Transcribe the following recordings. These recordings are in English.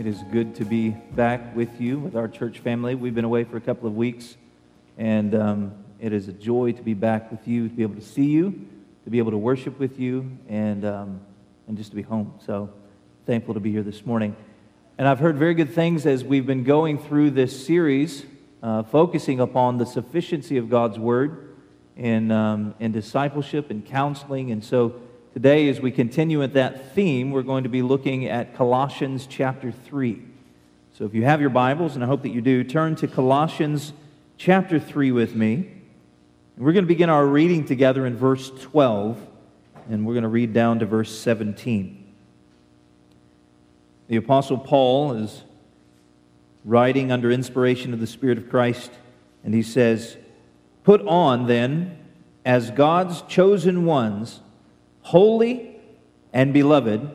It is good to be back with you, with our church family. We've been away for a couple of weeks, and um, it is a joy to be back with you, to be able to see you, to be able to worship with you, and, um, and just to be home. So thankful to be here this morning. And I've heard very good things as we've been going through this series, uh, focusing upon the sufficiency of God's Word in, um, in discipleship and counseling. And so Today, as we continue with that theme, we're going to be looking at Colossians chapter 3. So if you have your Bibles, and I hope that you do, turn to Colossians chapter 3 with me. We're going to begin our reading together in verse 12, and we're going to read down to verse 17. The Apostle Paul is writing under inspiration of the Spirit of Christ, and he says, Put on, then, as God's chosen ones, holy and beloved,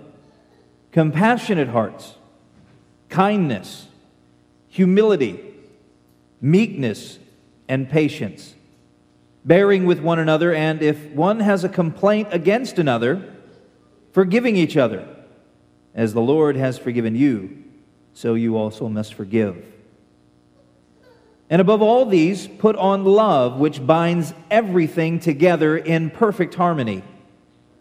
compassionate hearts, kindness, humility, meekness, and patience, bearing with one another, and if one has a complaint against another, forgiving each other, as the Lord has forgiven you, so you also must forgive. And above all these, put on love, which binds everything together in perfect harmony.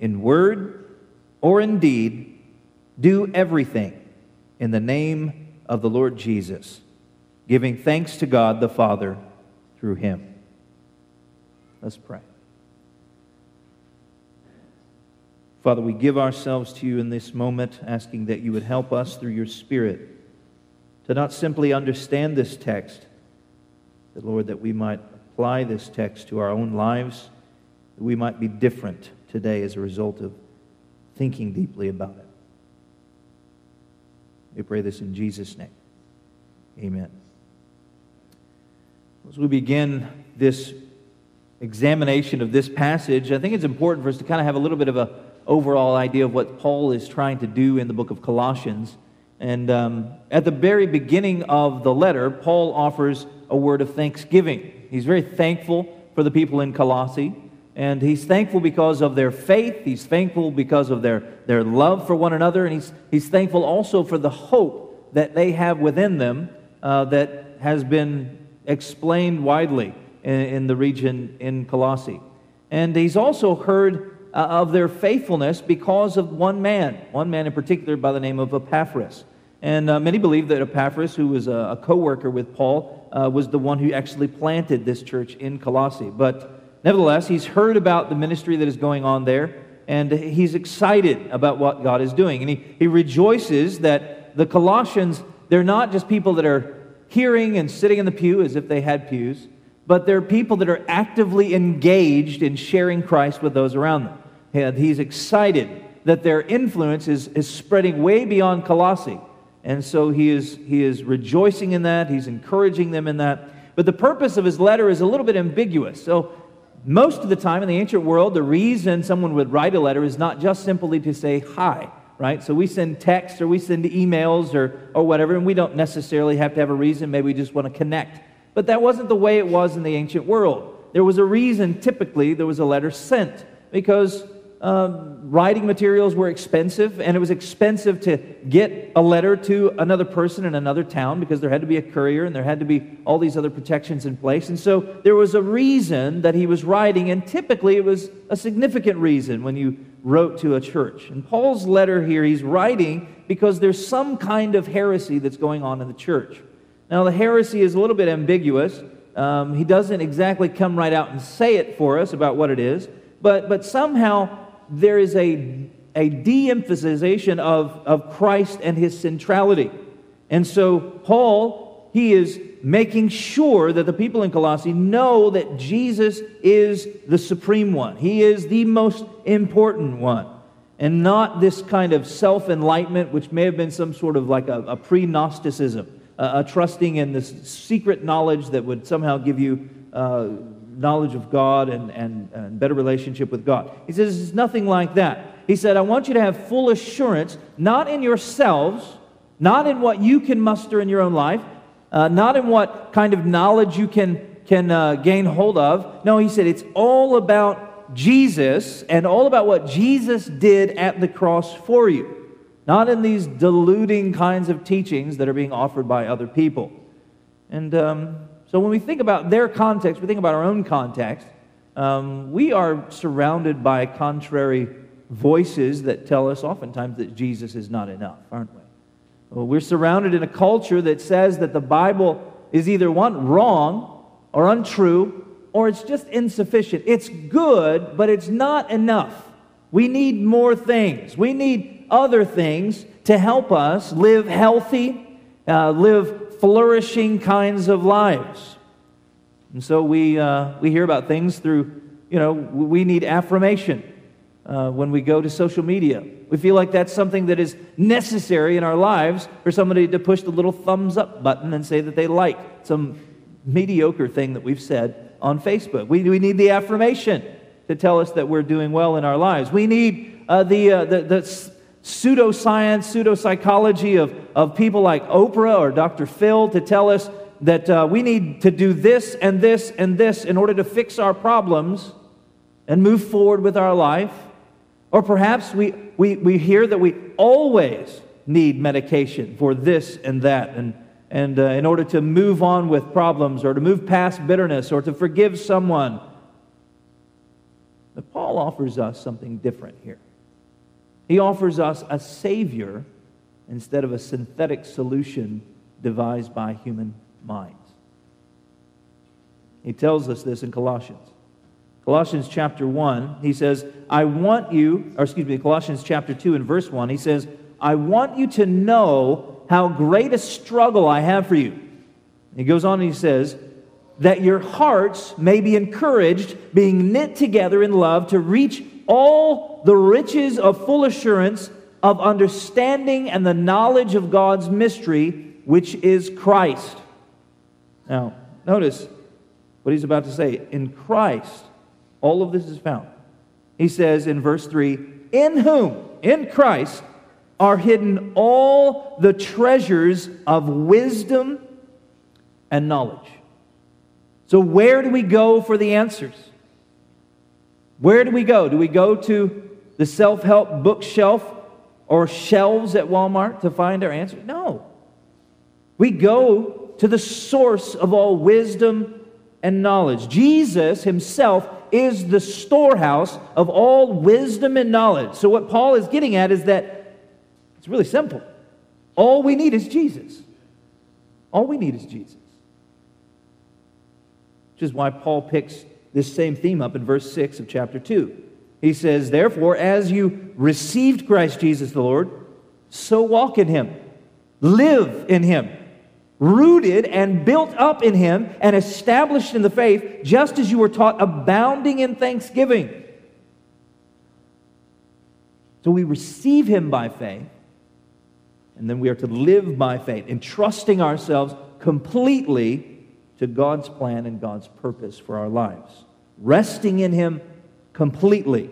in word or in deed, do everything in the name of the Lord Jesus, giving thanks to God the Father through him. Let's pray. Father, we give ourselves to you in this moment, asking that you would help us through your Spirit to not simply understand this text, but Lord, that we might apply this text to our own lives, that we might be different today as a result of thinking deeply about it. We pray this in Jesus' name. Amen. As we begin this examination of this passage, I think it's important for us to kind of have a little bit of an overall idea of what Paul is trying to do in the book of Colossians. And um, at the very beginning of the letter, Paul offers a word of thanksgiving. He's very thankful for the people in Colossae. And he's thankful because of their faith. He's thankful because of their, their love for one another. And he's, he's thankful also for the hope that they have within them uh, that has been explained widely in, in, the region in Colossae. And he's also heard uh, of their faithfulness because of one man, one man in particular by the name of Epaphras. And uh, many believe that Epaphras, who was a, a co worker with Paul, uh, was the one who actually planted this church in Colossae. But Nevertheless, he's heard about the ministry that is going on there, and he's excited about what God is doing. And he, he rejoices that the Colossians, they're not just people that are hearing and sitting in the pew as if they had pews, but they're people that are actively engaged in sharing Christ with those around them. And he's excited that their influence is, is spreading way beyond Colossae. And so he is, he is rejoicing in that, he's encouraging them in that. But the purpose of his letter is a little bit ambiguous. So most of the time in the ancient world, the reason someone would write a letter is not just simply to say hi, right? So we send texts or we send emails or, or whatever, and we don't necessarily have to have a reason. Maybe we just want to connect. But that wasn't the way it was in the ancient world. There was a reason, typically, there was a letter sent because um, writing materials were expensive, and it was expensive to get a letter to another person in another town because there had to be a courier and there had to be all these other protections in place. And so there was a reason that he was writing, and typically it was a significant reason when you wrote to a church. In Paul's letter here, he's writing because there's some kind of heresy that's going on in the church. Now, the heresy is a little bit ambiguous. Um, he doesn't exactly come right out and say it for us about what it is, but, but somehow there is a, a de emphasization of, of Christ and his centrality. And so, Paul, he is making sure that the people in Colossae know that Jesus is the supreme one. He is the most important one. And not this kind of self enlightenment, which may have been some sort of like a, a pre Gnosticism, a, a, trusting in this secret knowledge that would somehow give you uh, knowledge of God and, and, and better relationship with God. He says it's nothing like that. He said, I want you to have full assurance, not in yourselves, not in what you can muster in your own life, uh, not in what kind of knowledge you can, can uh, gain hold of. No, he said it's all about Jesus and all about what Jesus did at the cross for you, not in these deluding kinds of teachings that are being offered by other people. And um, so when we think about their context, we think about our own context. Um, we are surrounded by contrary voices that tell us oftentimes that Jesus is not enough, aren't we? Well, we're surrounded in a culture that says that the Bible is either one, wrong or untrue, or it's just insufficient. It's good, but it's not enough. We need more things. We need other things to help us live healthy, uh, live flourishing kinds of lives. And so we, uh, we hear about things through, you know, we need affirmation uh, when we go to social media. We feel like that's something that is necessary in our lives for somebody to push the little thumbs up button and say that they like some mediocre thing that we've said on Facebook. We, we need the affirmation to tell us that we're doing well in our lives. We need uh, the, uh, the, the pseudoscience, pseudopsychology of, of people like Oprah or Dr. Phil to tell us that uh, we need to do this and this and this in order to fix our problems and move forward with our life. Or perhaps we, we, we hear that we always need medication for this and that, and, and uh, in order to move on with problems or to move past bitterness or to forgive someone. But Paul offers us something different here. He offers us a Savior instead of a synthetic solution devised by human minds. He tells us this in Colossians. Colossians chapter 1, he says, I want you, or excuse me, Colossians chapter 2 and verse 1, he says, I want you to know how great a struggle I have for you. He goes on and he says, that your hearts may be encouraged, being knit together in love, to reach all the riches of full assurance of understanding and the knowledge of God's mystery, which is Christ. Now, notice what he's about to say. In Christ, all of this is found. He says in verse 3 In whom, in Christ, are hidden all the treasures of wisdom and knowledge. So, where do we go for the answers? Where do we go? Do we go to the self help bookshelf or shelves at Walmart to find our answers? No. We go to the source of all wisdom and knowledge. Jesus himself is the storehouse of all wisdom and knowledge. So, what Paul is getting at is that it's really simple. All we need is Jesus. All we need is Jesus. Which is why Paul picks this same theme up in verse 6 of chapter 2. He says, Therefore, as you received Christ Jesus the Lord, so walk in him, live in him. Rooted and built up in him and established in the faith, just as you were taught, abounding in thanksgiving. So we receive him by faith, and then we are to live by faith, entrusting ourselves completely to God's plan and God's purpose for our lives, resting in him completely.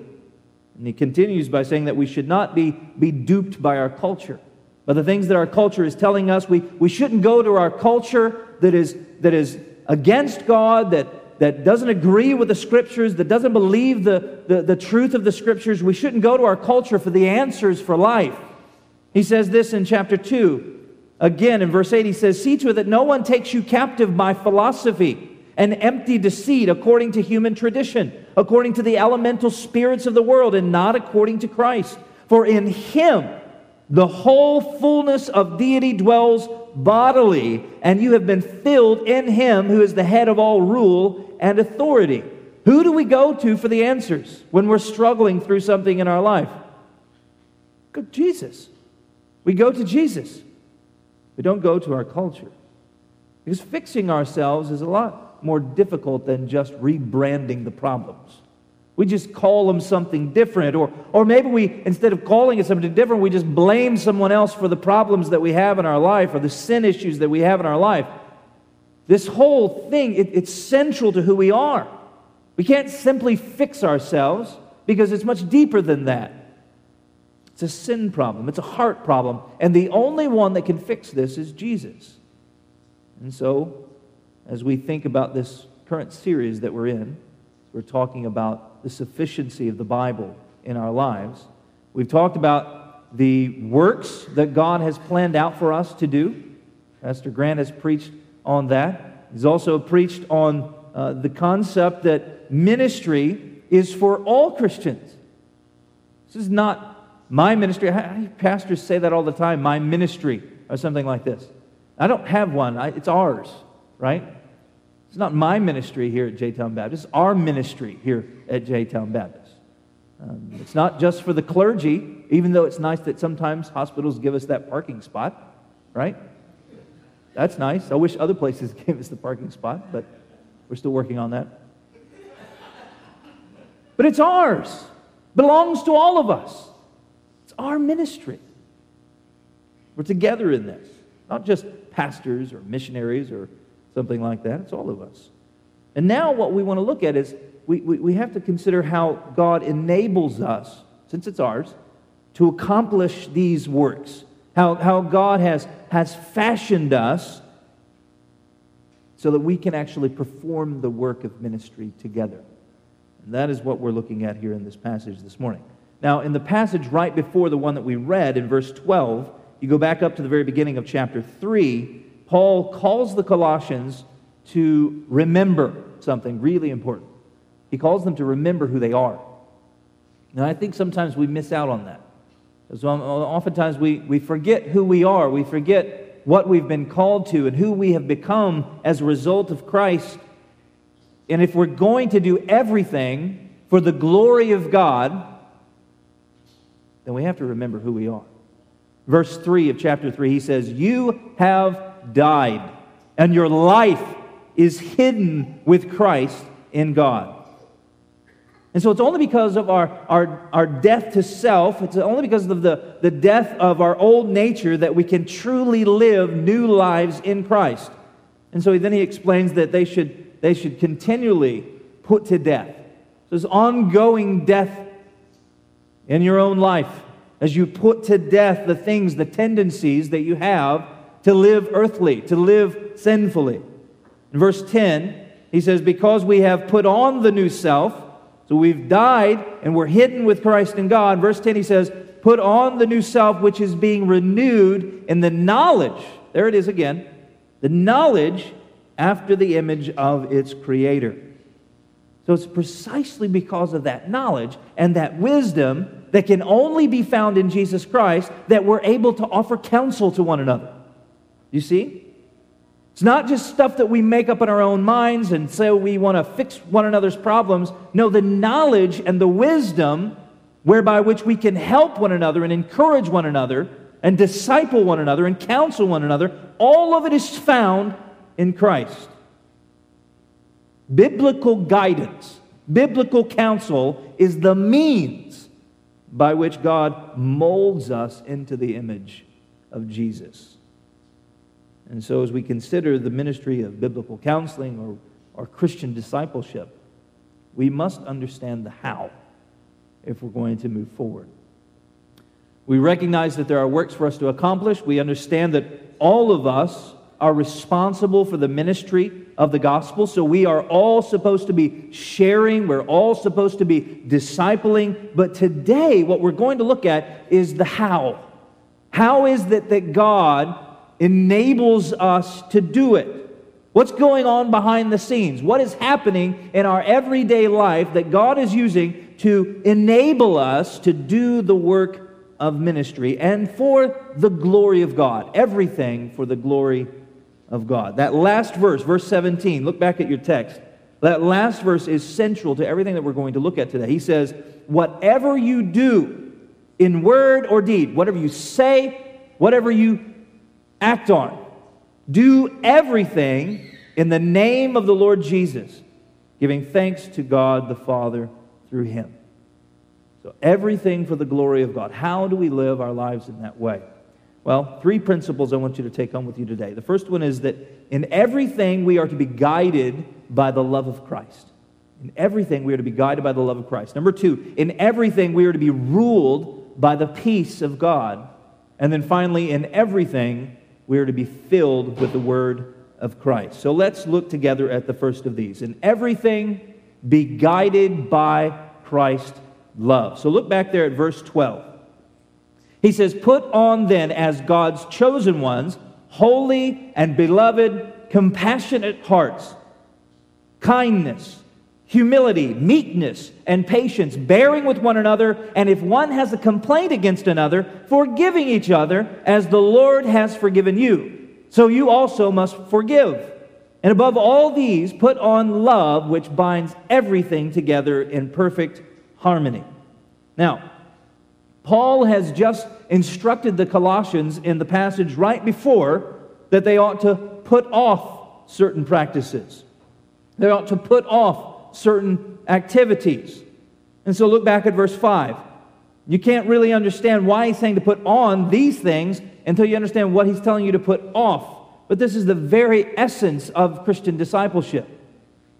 And he continues by saying that we should not be, be duped by our culture by the things that our culture is telling us. We, we shouldn't go to our culture that is, that is against God, that, that doesn't agree with the scriptures, that doesn't believe the, the, the truth of the scriptures. We shouldn't go to our culture for the answers for life. He says this in chapter 2. Again, in verse 8, he says, See to it that no one takes you captive by philosophy and empty deceit according to human tradition, according to the elemental spirits of the world, and not according to Christ. For in him the whole fullness of deity dwells bodily, and you have been filled in him who is the head of all rule and authority. Who do we go to for the answers when we're struggling through something in our life? Go Jesus. We go to Jesus. We don't go to our culture. Because fixing ourselves is a lot more difficult than just rebranding the problems. We just call them something different. Or, or maybe we, instead of calling it something different, we just blame someone else for the problems that we have in our life or the sin issues that we have in our life. This whole thing, it, it's central to who we are. We can't simply fix ourselves because it's much deeper than that. It's a sin problem, it's a heart problem. And the only one that can fix this is Jesus. And so, as we think about this current series that we're in, we're talking about the sufficiency of the Bible in our lives. We've talked about the works that God has planned out for us to do. Pastor Grant has preached on that. He's also preached on uh, the concept that ministry is for all Christians. This is not my ministry, pastors say that all the time, my ministry, or something like this. I don't have one, I, it's ours, right? It's not my ministry here at J Town Baptist, it's our ministry here at J Town Baptist. Um, it's not just for the clergy, even though it's nice that sometimes hospitals give us that parking spot, right? That's nice. I wish other places gave us the parking spot, but we're still working on that. But it's ours, belongs to all of us It's our ministry. We're together in this, not just pastors or missionaries or something like that. It's all of us. And now, what we want to look at is we, we, we have to consider how God enables us, since it's ours, to accomplish these works. How, how God has, has fashioned us so that we can actually perform the work of ministry together. And that is what we're looking at here in this passage this morning. Now, in the passage right before the one that we read in verse 12, you go back up to the very beginning of chapter 3, Paul calls the Colossians to remember something really important. He calls them to remember who they are. And I think sometimes we miss out on that. Because oftentimes we, we forget who we are, we forget what we've been called to and who we have become as a result of Christ. And if we're going to do everything for the glory of God, then we have to remember who we are. Verse 3 of chapter 3, he says, You have died, and your life is hidden with Christ in God. And so it's only because of our, our, our death to self, it's only because of the, the death of our old nature that we can truly live new lives in Christ. And so then he explains that they should, they should continually put to death. So this ongoing death in your own life as you put to death the things, the tendencies that you have to live earthly, to live sinfully. In verse 10, he says, Because we have put on the new self, so we've died and we're hidden with Christ in God. Verse 10, he says, Put on the new self, which is being renewed in the knowledge, there it is again, the knowledge after the image of its creator. So it's precisely because of that knowledge and that wisdom that can only be found in Jesus Christ that we're able to offer counsel to one another. You see? It's not just stuff that we make up in our own minds and say we want to fix one another's problems. No, the knowledge and the wisdom whereby which we can help one another and encourage one another and disciple one another and counsel one another, all of it is found in Christ. Biblical guidance, biblical counsel is the means by which God molds us into the image of Jesus. And so, as we consider the ministry of biblical counseling or, or Christian discipleship, we must understand the how if we're going to move forward. We recognize that there are works for us to accomplish. We understand that all of us are responsible for the ministry of the gospel. So we are all supposed to be sharing, we're all supposed to be discipling. But today, what we're going to look at is the how. How is it that God enables us to do it? What's going on behind the scenes? What is happening in our everyday life that God is using to enable us to do the work of ministry and for the glory of God? Everything for the glory of God. That last verse, verse 17, look back at your text. That last verse is central to everything that we're going to look at today. He says, Whatever you do in word or deed, whatever you say, whatever you act on, do everything in the name of the Lord Jesus, giving thanks to God the Father through him. So, everything for the glory of God. How do we live our lives in that way? Well, three principles I want you to take home with you today. The first one is that in everything we are to be guided by the love of Christ. In everything, we are to be guided by the love of Christ. Number two, in everything, we are to be ruled by the peace of God. And then finally, in everything, we are to be filled with the word of Christ. So let's look together at the first of these. In everything, be guided by Christ's love. So look back there at verse 12. He says, Put on then as God's chosen ones, holy and beloved, compassionate hearts kindness, humility, meekness, and patience, bearing with one another, and if one has a complaint against another, forgiving each other as the Lord has forgiven you. So you also must forgive. And above all these, put on love, which binds everything together in perfect harmony. Now, Paul has just instructed the Colossians in the passage right before that they ought to put off certain practices. They ought to put certain activities. And so look back at verse 5. You can't really understand why he's saying to put on these things until you understand what he's telling you to put off. But this is the very essence of Christian discipleship.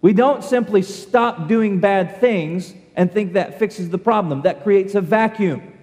We don't simply stop doing bad things and think that fixes the problem. That creates a vacuum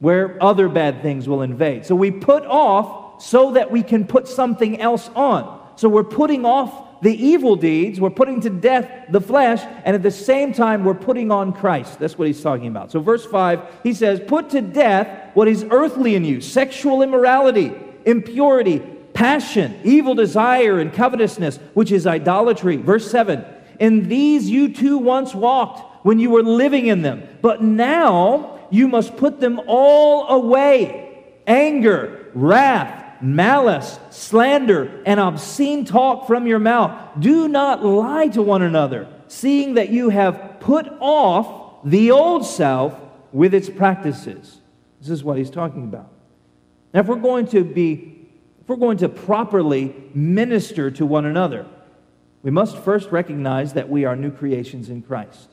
where other bad things will invade. So we put off so that we can put something else on. So we're putting off the evil deeds, we're putting to death the flesh, and at the same time, we're putting on Christ. That's what he's talking about. So, verse 5, he says, Put to death what is earthly in you sexual immorality, impurity, passion, evil desire, and covetousness, which is idolatry. Verse 7, In these you too once walked when you were living in them, but now you must put them all away anger, wrath, malice, slander, and obscene talk from your mouth. Do not lie to one another, seeing that you have put off the old self with its practices. This is what he's talking about. Now, if we're going to be, if we're going to properly minister to one another, we must first recognize that we are new creations in Christ.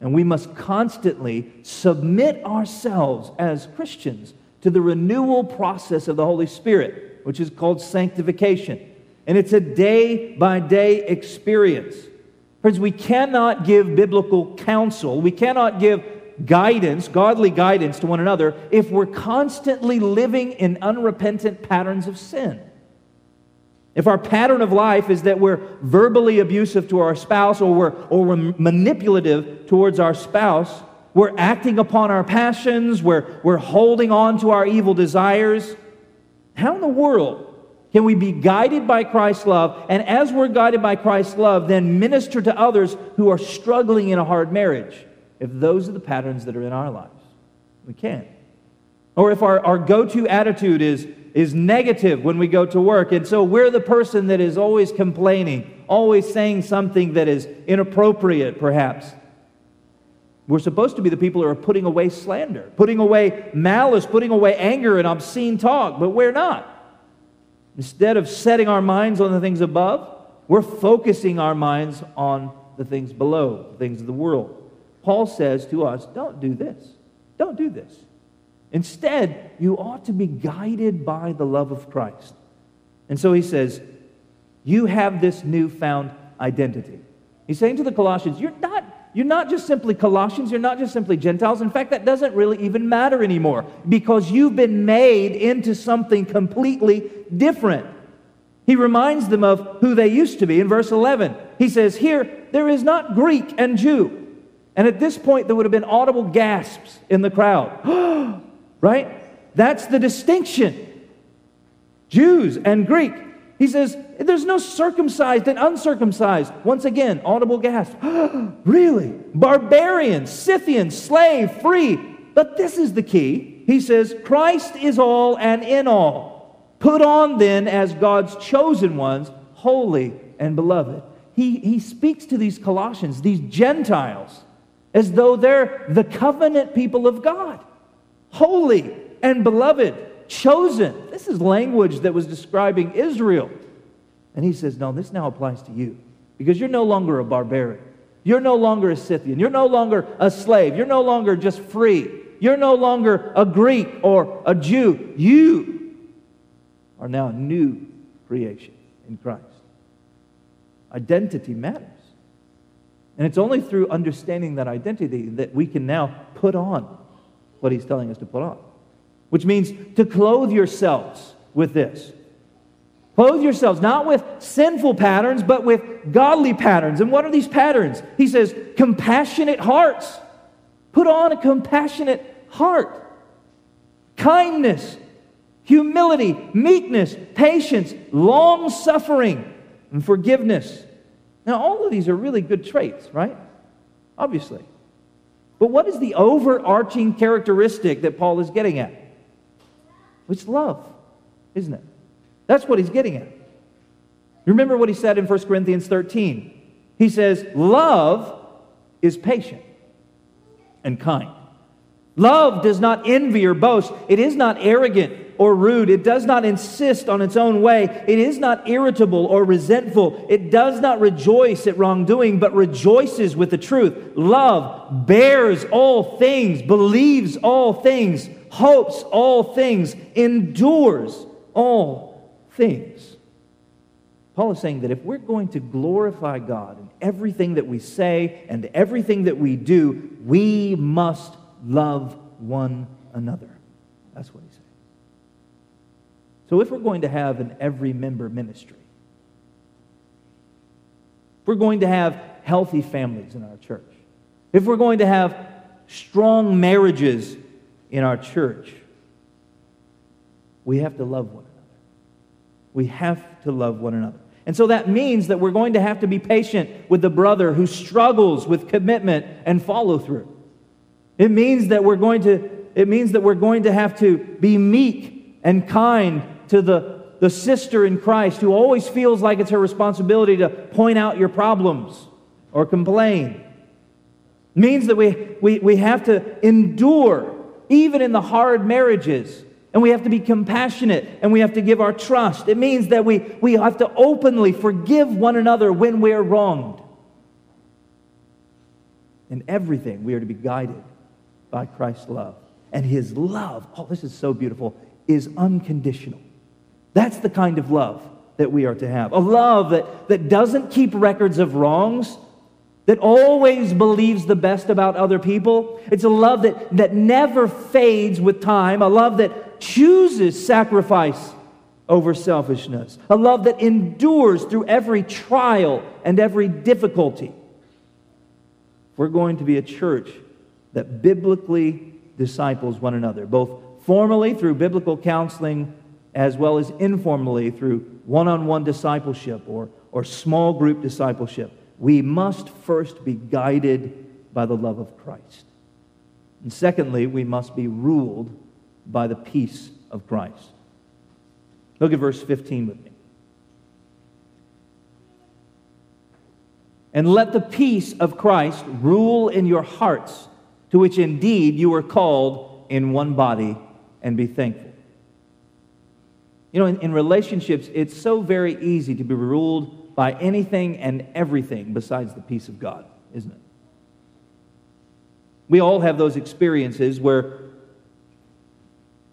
And we must constantly submit ourselves as Christians to the renewal process of the Holy Spirit, which is called sanctification. And it's a day by day experience. Friends, we cannot give biblical counsel, we cannot give guidance, godly guidance to one another, if we're constantly living in unrepentant patterns of sin. If our pattern of life is that we're verbally abusive to our spouse or we're, or we're manipulative towards our spouse, we're acting upon our passions, we're, we're holding on to our evil desires. How in the world can we be guided by Christ's love, and as we're guided by Christ's love, then minister to others who are struggling in a hard marriage? If those are the patterns that are in our lives, we can't. Or if our, our go to attitude is, is negative when we go to work, and so we're the person that is always complaining, always saying something that is inappropriate, perhaps. We're supposed to be the people who are putting away slander, putting away malice, putting away anger and obscene talk, but we're not. Instead of setting our minds on the things above, we're focusing our minds on the things below, the things of the world. Paul says to us, don't do this. Don't do this. Instead, you ought to be guided by the love of Christ. And so he says, You have this newfound identity. He's saying to the Colossians, You're not you're not just simply Colossians, you're not just simply Gentiles. In fact, that doesn't really even matter anymore because you've been made into something completely different. He reminds them of who they used to be in verse 11. He says, Here, there is not Greek and Jew. And at this point, there would have been audible gasps in the crowd. right? That's the distinction. Jews and Greek. He says, There's no circumcised and uncircumcised. Once again, audible gasp. really? Barbarian, Scythian, slave, free. But this is the key. He says, Christ is all and in all. Put on then as God's chosen ones, holy and beloved. He, he speaks to these Colossians, these Gentiles, as though they're the covenant people of God, holy and beloved, chosen. This is language that was describing Israel. And he says, No, this now applies to you because you're no longer a barbarian. You're no longer a Scythian. You're no longer a slave. You're no longer just free. You're no longer a Greek or a Jew. You are now a new creation in Christ. Identity matters. And it's only through understanding that identity that we can now put on what he's telling us to put on, which means to clothe yourselves with this. Clothe yourselves not with sinful patterns, but with godly patterns. And what are these patterns? He says, compassionate hearts. Put on a compassionate heart. Kindness, humility, meekness, patience, long suffering, and forgiveness. Now, all of these are really good traits, right? Obviously. But what is the overarching characteristic that Paul is getting at? It's love, isn't it? That's what he's getting at. Remember what he said in 1 Corinthians 13. He says, Love is patient and kind. Love does not envy or boast. It is not arrogant or rude. It does not insist on its own way. It is not irritable or resentful. It does not rejoice at wrongdoing, but rejoices with the truth. Love bears all things, believes all things, hopes all things, endures all things. Paul is saying that if we're going to glorify God in everything that we say and everything that we do, we must love one another. That's what he's saying. So, if we're going to have an every member ministry, if we're going to have healthy families in our church, if we're going to have strong marriages in our church, we have to love one another. We have to love one another. And so that means that we're going to have to be patient with the brother who struggles with commitment and follow through. It means that we're going to it means that we're going to have to be meek and kind to the, the sister in Christ who always feels like it's her responsibility to point out your problems or complain. It means that we, we, we have to endure, even in the hard marriages. And we have to be compassionate and we have to give our trust. It means that we, we have to openly forgive one another when we're wronged. In everything, we are to be guided by Christ's love. And his love, oh, this is so beautiful, is unconditional. That's the kind of love that we are to have. A love that, that doesn't keep records of wrongs, that always believes the best about other people. It's a love that, that never fades with time, a love that chooses sacrifice over selfishness, a love that endures through every trial and every difficulty. We're going to be a church that biblically disciples one another, both formally through biblical counseling as well as informally through one on one discipleship or, or small group discipleship, we must first be guided by the love of Christ. And secondly, we must be ruled by the peace of Christ. Look at verse 15 with me. And let the peace of Christ rule in your hearts, to which indeed you were called in one body, and be thankful. You know, in, in relationships, it's so very easy to be ruled by anything and everything besides the peace of God, isn't it? We all have those experiences where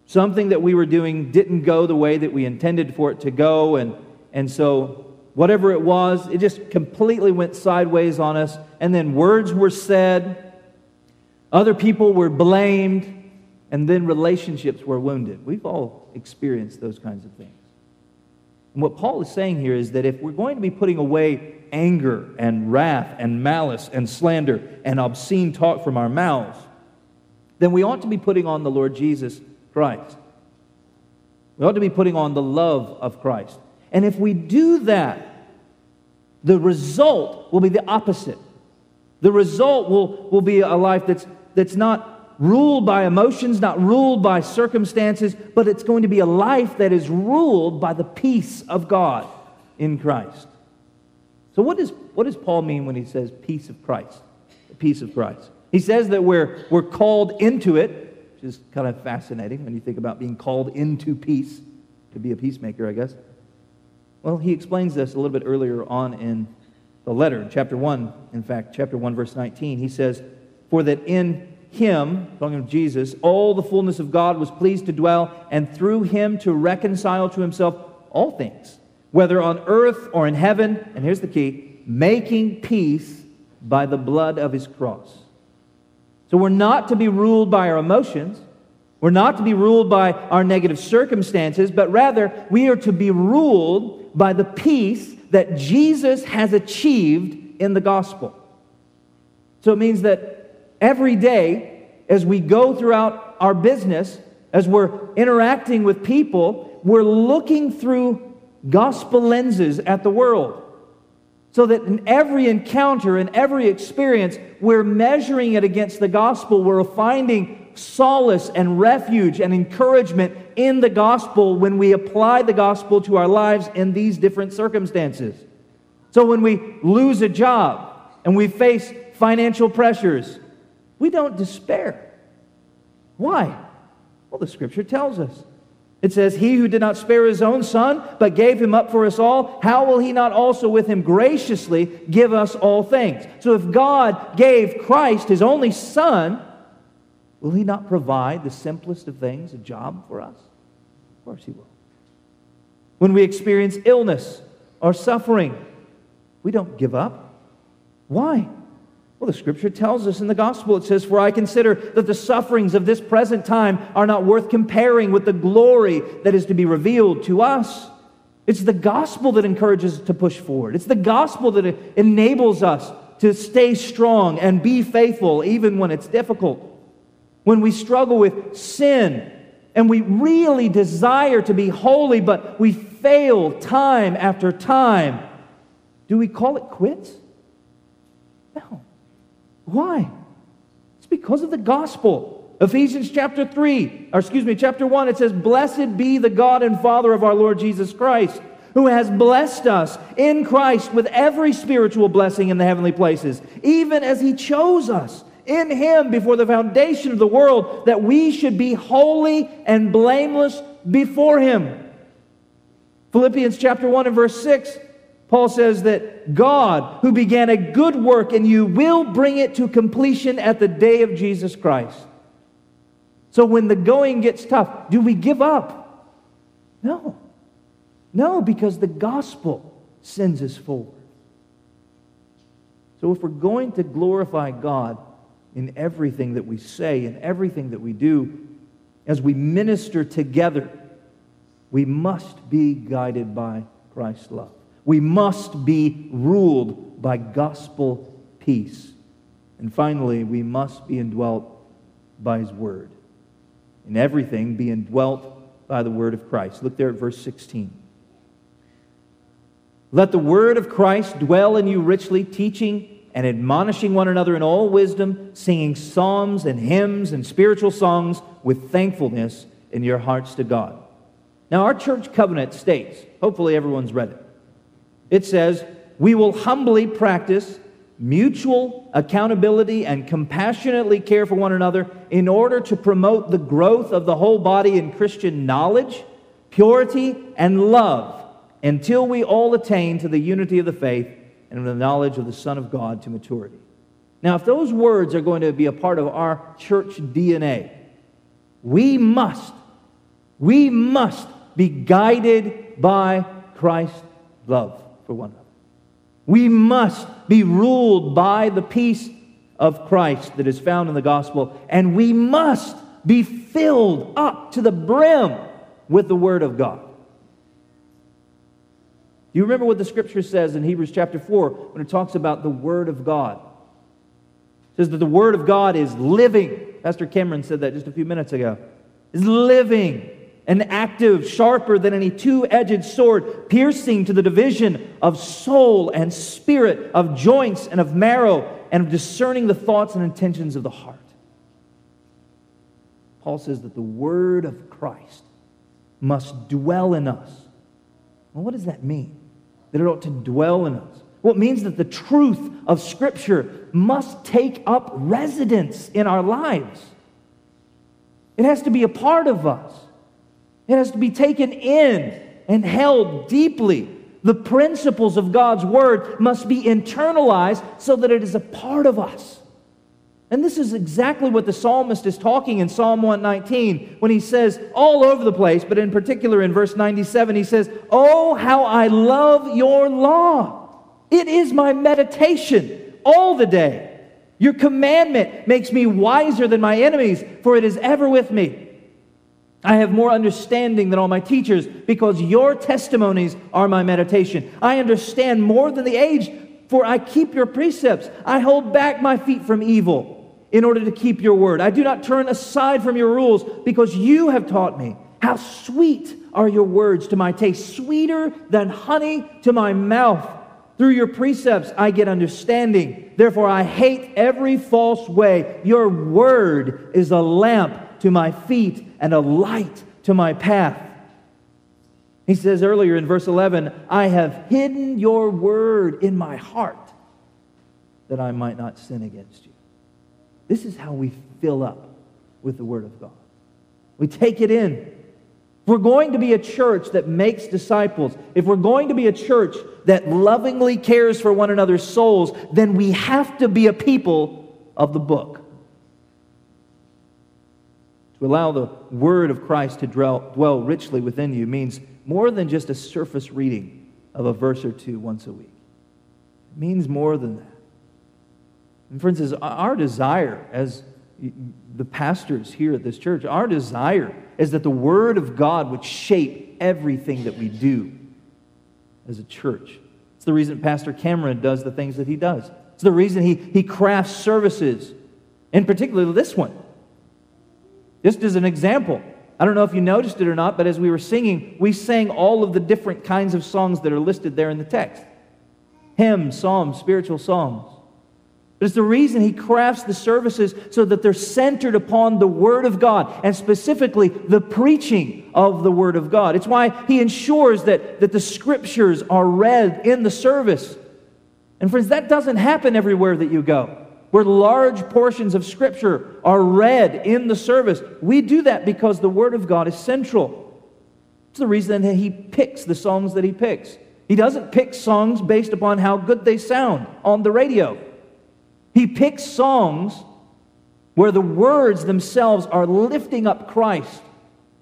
something that we were doing didn't go the way that we intended for it to go, and, and so whatever it was, it just completely went sideways on us, and then words were said, other people were blamed, and then relationships were wounded. We've all experienced those kinds of things. And what Paul is saying here is that if we're going to be putting away anger and wrath and malice and slander and obscene talk from our mouths, then we ought to be putting on the Lord Jesus Christ. We ought to be putting on the love of Christ. And if we do that, the result will be the opposite. The result will, will be a life that's, that's not ruled by emotions, not ruled by circumstances, but it's going to be a life that is ruled by the peace of God in Christ. So, what, is, what does Paul mean when he says peace of Christ? The peace of Christ. He says that we're, we're called into it, which is kind of fascinating when you think about being called into peace, to be a peacemaker, I guess. Well, he explains this a little bit earlier on in the letter, chapter 1, in fact, chapter 1, verse 19. He says, For that in him, talking of Jesus, all the fullness of God was pleased to dwell, and through him to reconcile to himself all things, whether on earth or in heaven, and here's the key, making peace by the blood of his cross. So we're not to be ruled by our emotions. We're not to be ruled by our negative circumstances, but rather we are to be ruled by the peace that Jesus has achieved in the gospel. So it means that every day, as we go throughout our business, as we're interacting with people, we're looking through gospel lenses at the world. So that in every encounter, in every experience, we're measuring it against the gospel. We're finding solace and refuge and encouragement in the gospel when we apply the gospel to our lives in these different circumstances. So when we lose a job and we face financial pressures, we don't despair. Why? Well, the scripture tells us. It says, He who did not spare his own son, but gave him up for us all, how will he not also with him graciously give us all things? So if God gave Christ his only son, will he not provide the simplest of things, a job for us? Of course he will. When we experience illness or suffering, we don't give up. Why? Well, the scripture tells us in the gospel, it says, For I consider that the sufferings of this present time are not worth comparing with the glory that is to be revealed to us. It's the gospel that encourages us to push forward. It's the gospel that enables us to stay strong and be faithful even when it's difficult. When we struggle with sin and we really desire to be holy, but we fail time after time, do we call it quits? No. Why? It's because of the gospel. Ephesians chapter 3, or excuse me, chapter 1, it says, Blessed be the God and Father of our Lord Jesus Christ, who has blessed us in Christ with every spiritual blessing in the heavenly places, even as he chose us in him before the foundation of the world, that we should be holy and blameless before him. Philippians chapter 1 and verse 6 Paul says that God, who began a good work in you, will bring it to completion at the day of Jesus Christ. So when the going gets tough, do we give up? No. No, because the gospel sends us forward. So if we're going to glorify God in everything that we say and everything that we do, as we minister together, we must be guided by Christ's love. We must be ruled by gospel peace. And finally, we must be indwelt by his word. In everything, be indwelt by the word of Christ. Look there at verse 16. Let the word of Christ dwell in you richly, teaching and admonishing one another in all wisdom, singing psalms and hymns and spiritual songs with thankfulness in your hearts to God. Now, our church covenant states, hopefully everyone's read it. It says, We will humbly practice mutual accountability and compassionately care for one another in order to promote the growth of the whole body in Christian knowledge, purity, and love until we all attain to the unity of the faith and the knowledge of the Son of God to maturity. Now, if those words are going to be a part of our church DNA, we must, we must be guided by Christ's love for one another. We must be ruled by the peace of Christ that is found in the gospel, and we must be filled up to the brim with the Word of God. Do you remember what the scripture says in Hebrews chapter 4 when it talks about the Word of God? It says that the Word of God is living. Pastor Cameron said that just a few minutes ago. Is living and active, sharper than any two edged sword, piercing to the division of soul and spirit, of joints and of marrow, and of discerning the thoughts and intentions of the heart. Paul says that the word of Christ must dwell in us. Well, what does that mean? That it ought to dwell in us. Well, it means that the truth of Scripture must take up residence in our lives. It has to be a part of us. It has to be taken in and held deeply. The principles of God's Word must be internalized so that it is a part of us. And this is exactly what the psalmist is talking in Psalm 119 when he says, all over the place, but in particular in verse 97, he says, Oh, how I love your law! It is my meditation all the day. Your commandment makes me wiser than my enemies, for it is ever with me. I have more understanding than all my teachers because your testimonies are my meditation. I understand more than the aged, for I keep your precepts. I hold back my feet from evil in order to keep your word. I do not turn aside from your rules because you have taught me. How sweet are your words to my taste, sweeter than honey to my mouth. Through your precepts I get understanding. Therefore I hate every false way. Your word is a lamp to my feet and a light to my path. He says earlier in verse 11, I have hidden your word in my heart that I might not sin against you. This is how we fill up with the word of God. We take it in. If we're going to be a church that makes disciples, if we're going to be a church that lovingly cares for one another's souls, then we have to be a people of the book. To allow the word of Christ to dwell, richly within you means more than just a surface reading of a verse or two once a week. It means more than that. And for instance, our desire as the pastors here at this church, our desire is that the Word of God would shape everything that we do as a church. It's the reason Pastor Cameron does the things that he does. It's the reason he, he crafts services, and particularly this one. Just as an example, I don't know if you noticed it or not, but as we were singing, we sang all of the different kinds of songs that are listed there in the text hymns, psalms, spiritual songs. But it's the reason he crafts the services so that they're centered upon the Word of God and specifically the preaching of the Word of God. It's why he ensures that, that the Scriptures are read in the service. And friends, that doesn't happen everywhere that you go where large portions of Scripture are read in the service. We do that because the Word of God is central. It's the reason that He picks the songs that He picks. He doesn't pick songs based upon how good they sound on the radio. He picks songs where the words themselves are lifting up Christ,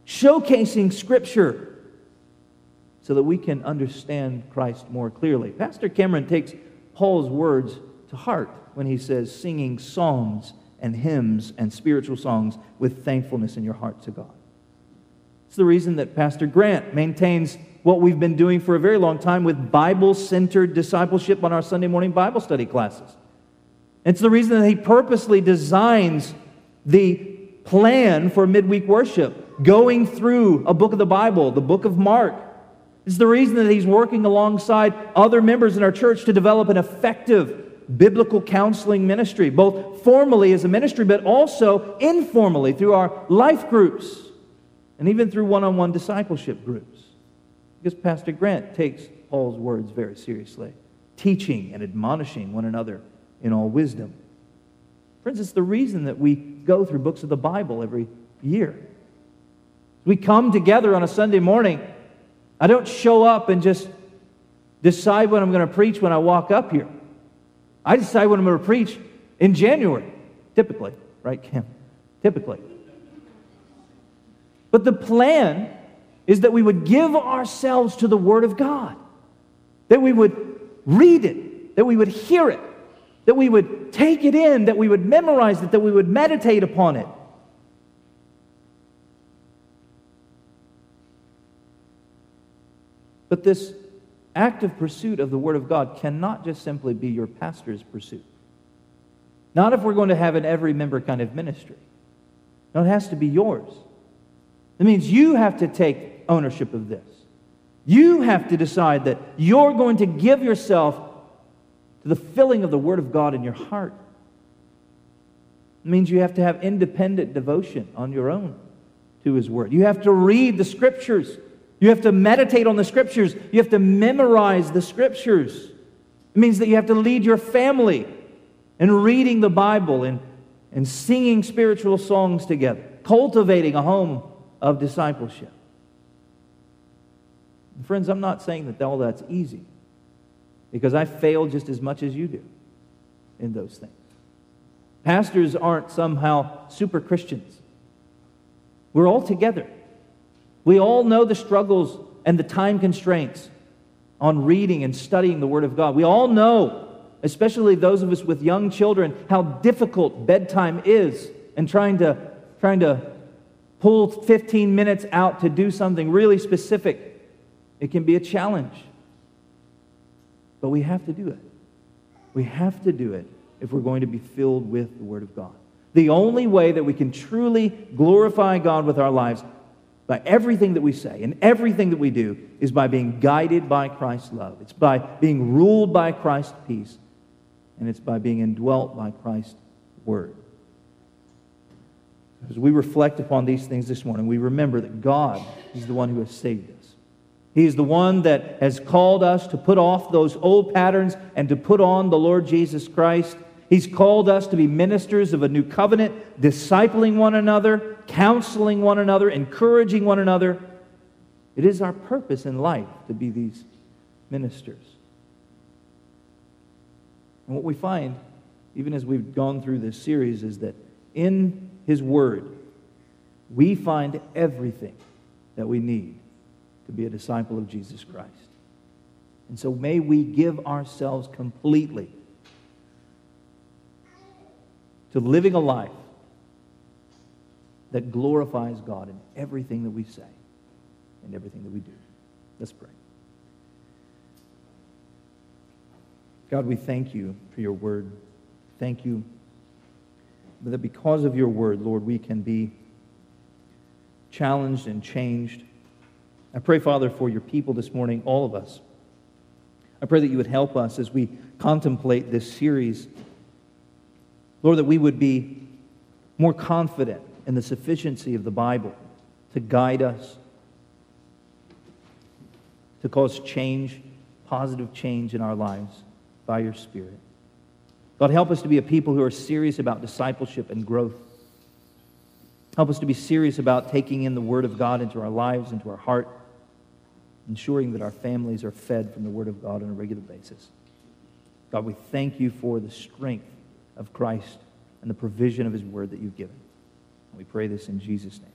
showcasing Scripture, so that we can understand Christ more clearly. Pastor Cameron takes Paul's words to heart when he says singing songs and hymns and spiritual songs with thankfulness in your heart to God. It's the reason that Pastor Grant maintains what we've been doing for a very long time with Bible centered discipleship on our Sunday morning Bible study classes. It's the reason that he purposely designs the plan for midweek worship, going through a book of the Bible, the book of Mark. It's the reason that he's working alongside other members in our church to develop an effective biblical counseling ministry, both formally as a ministry, but also informally through our life groups and even through one on one discipleship groups. Because Pastor Grant takes Paul's words very seriously, teaching and admonishing one another in all wisdom. Friends, it's the reason that we go through books of the Bible every year. We come together on a Sunday morning. I don't show up and just decide what I'm going to preach when I walk up here. I decide what I'm going to preach in January, typically, right, Kim? Typically. But the plan is that we would give ourselves to the Word of God, that we would read it, that we would hear it, that we would take it in, that we would memorize it, that we would meditate upon it. But this active pursuit of the Word of God cannot just simply be your pastor's pursuit. Not if we're going to have an every member kind of ministry. No, it has to be yours. It means you have to take ownership of this. You have to decide that you're going to give yourself to the filling of the Word of God in your heart. It means you have to have independent devotion on your own to His Word. You have to read the Scriptures. You have to meditate on the Scriptures. You have to memorize the Scriptures. It means that you have to lead your family in reading the Bible and, and singing spiritual songs together, cultivating a home of discipleship. Friends, I'm not saying that all that's easy because I fail just as much as you do in those things. Pastors aren't somehow super Christians. We're all together. We all know the struggles and the time constraints on reading and studying the Word of God. We all know, especially those of us with young children, how difficult bedtime is and trying to, trying to pull 15 minutes out to do something really specific it can be a challenge. But we have to do it. We have to do it if we're going to be filled with the Word of God. The only way that we can truly glorify God with our lives by everything that we say and everything that we do is by being guided by Christ's love. It's by being ruled by Christ's peace. And it's by being indwelt by Christ's word. As we reflect upon these things this morning, we remember that God is the one who has saved us. He is the one that has called us to put off those old patterns and to put on the Lord Jesus Christ. He's called us to be ministers of a new covenant, discipling one another, counseling one another, encouraging one another. It is our purpose in life to be these ministers. And what we find, even as we've gone through this series, is that in His Word, we find everything that we need to be a disciple of Jesus Christ. And so may we give ourselves completely to living a life that glorifies God in everything that we say and everything that we do. Let's pray. God, we thank you for your word. Thank you that because of your word, Lord, we can be challenged and changed I pray, Father, for your people this morning, all of us. I pray that you would help us as we contemplate this series. Lord, that we would be more confident in the sufficiency of the Bible to guide us, to cause change, positive change in our lives by your Spirit. God, help us to be a people who are serious about discipleship and growth. Help us to be serious about taking in the Word of God into our lives, into our heart ensuring that our families are fed from the Word of God on a regular basis. God, we thank you for the strength of Christ and the provision of His Word that you've given. we pray this in Jesus' name.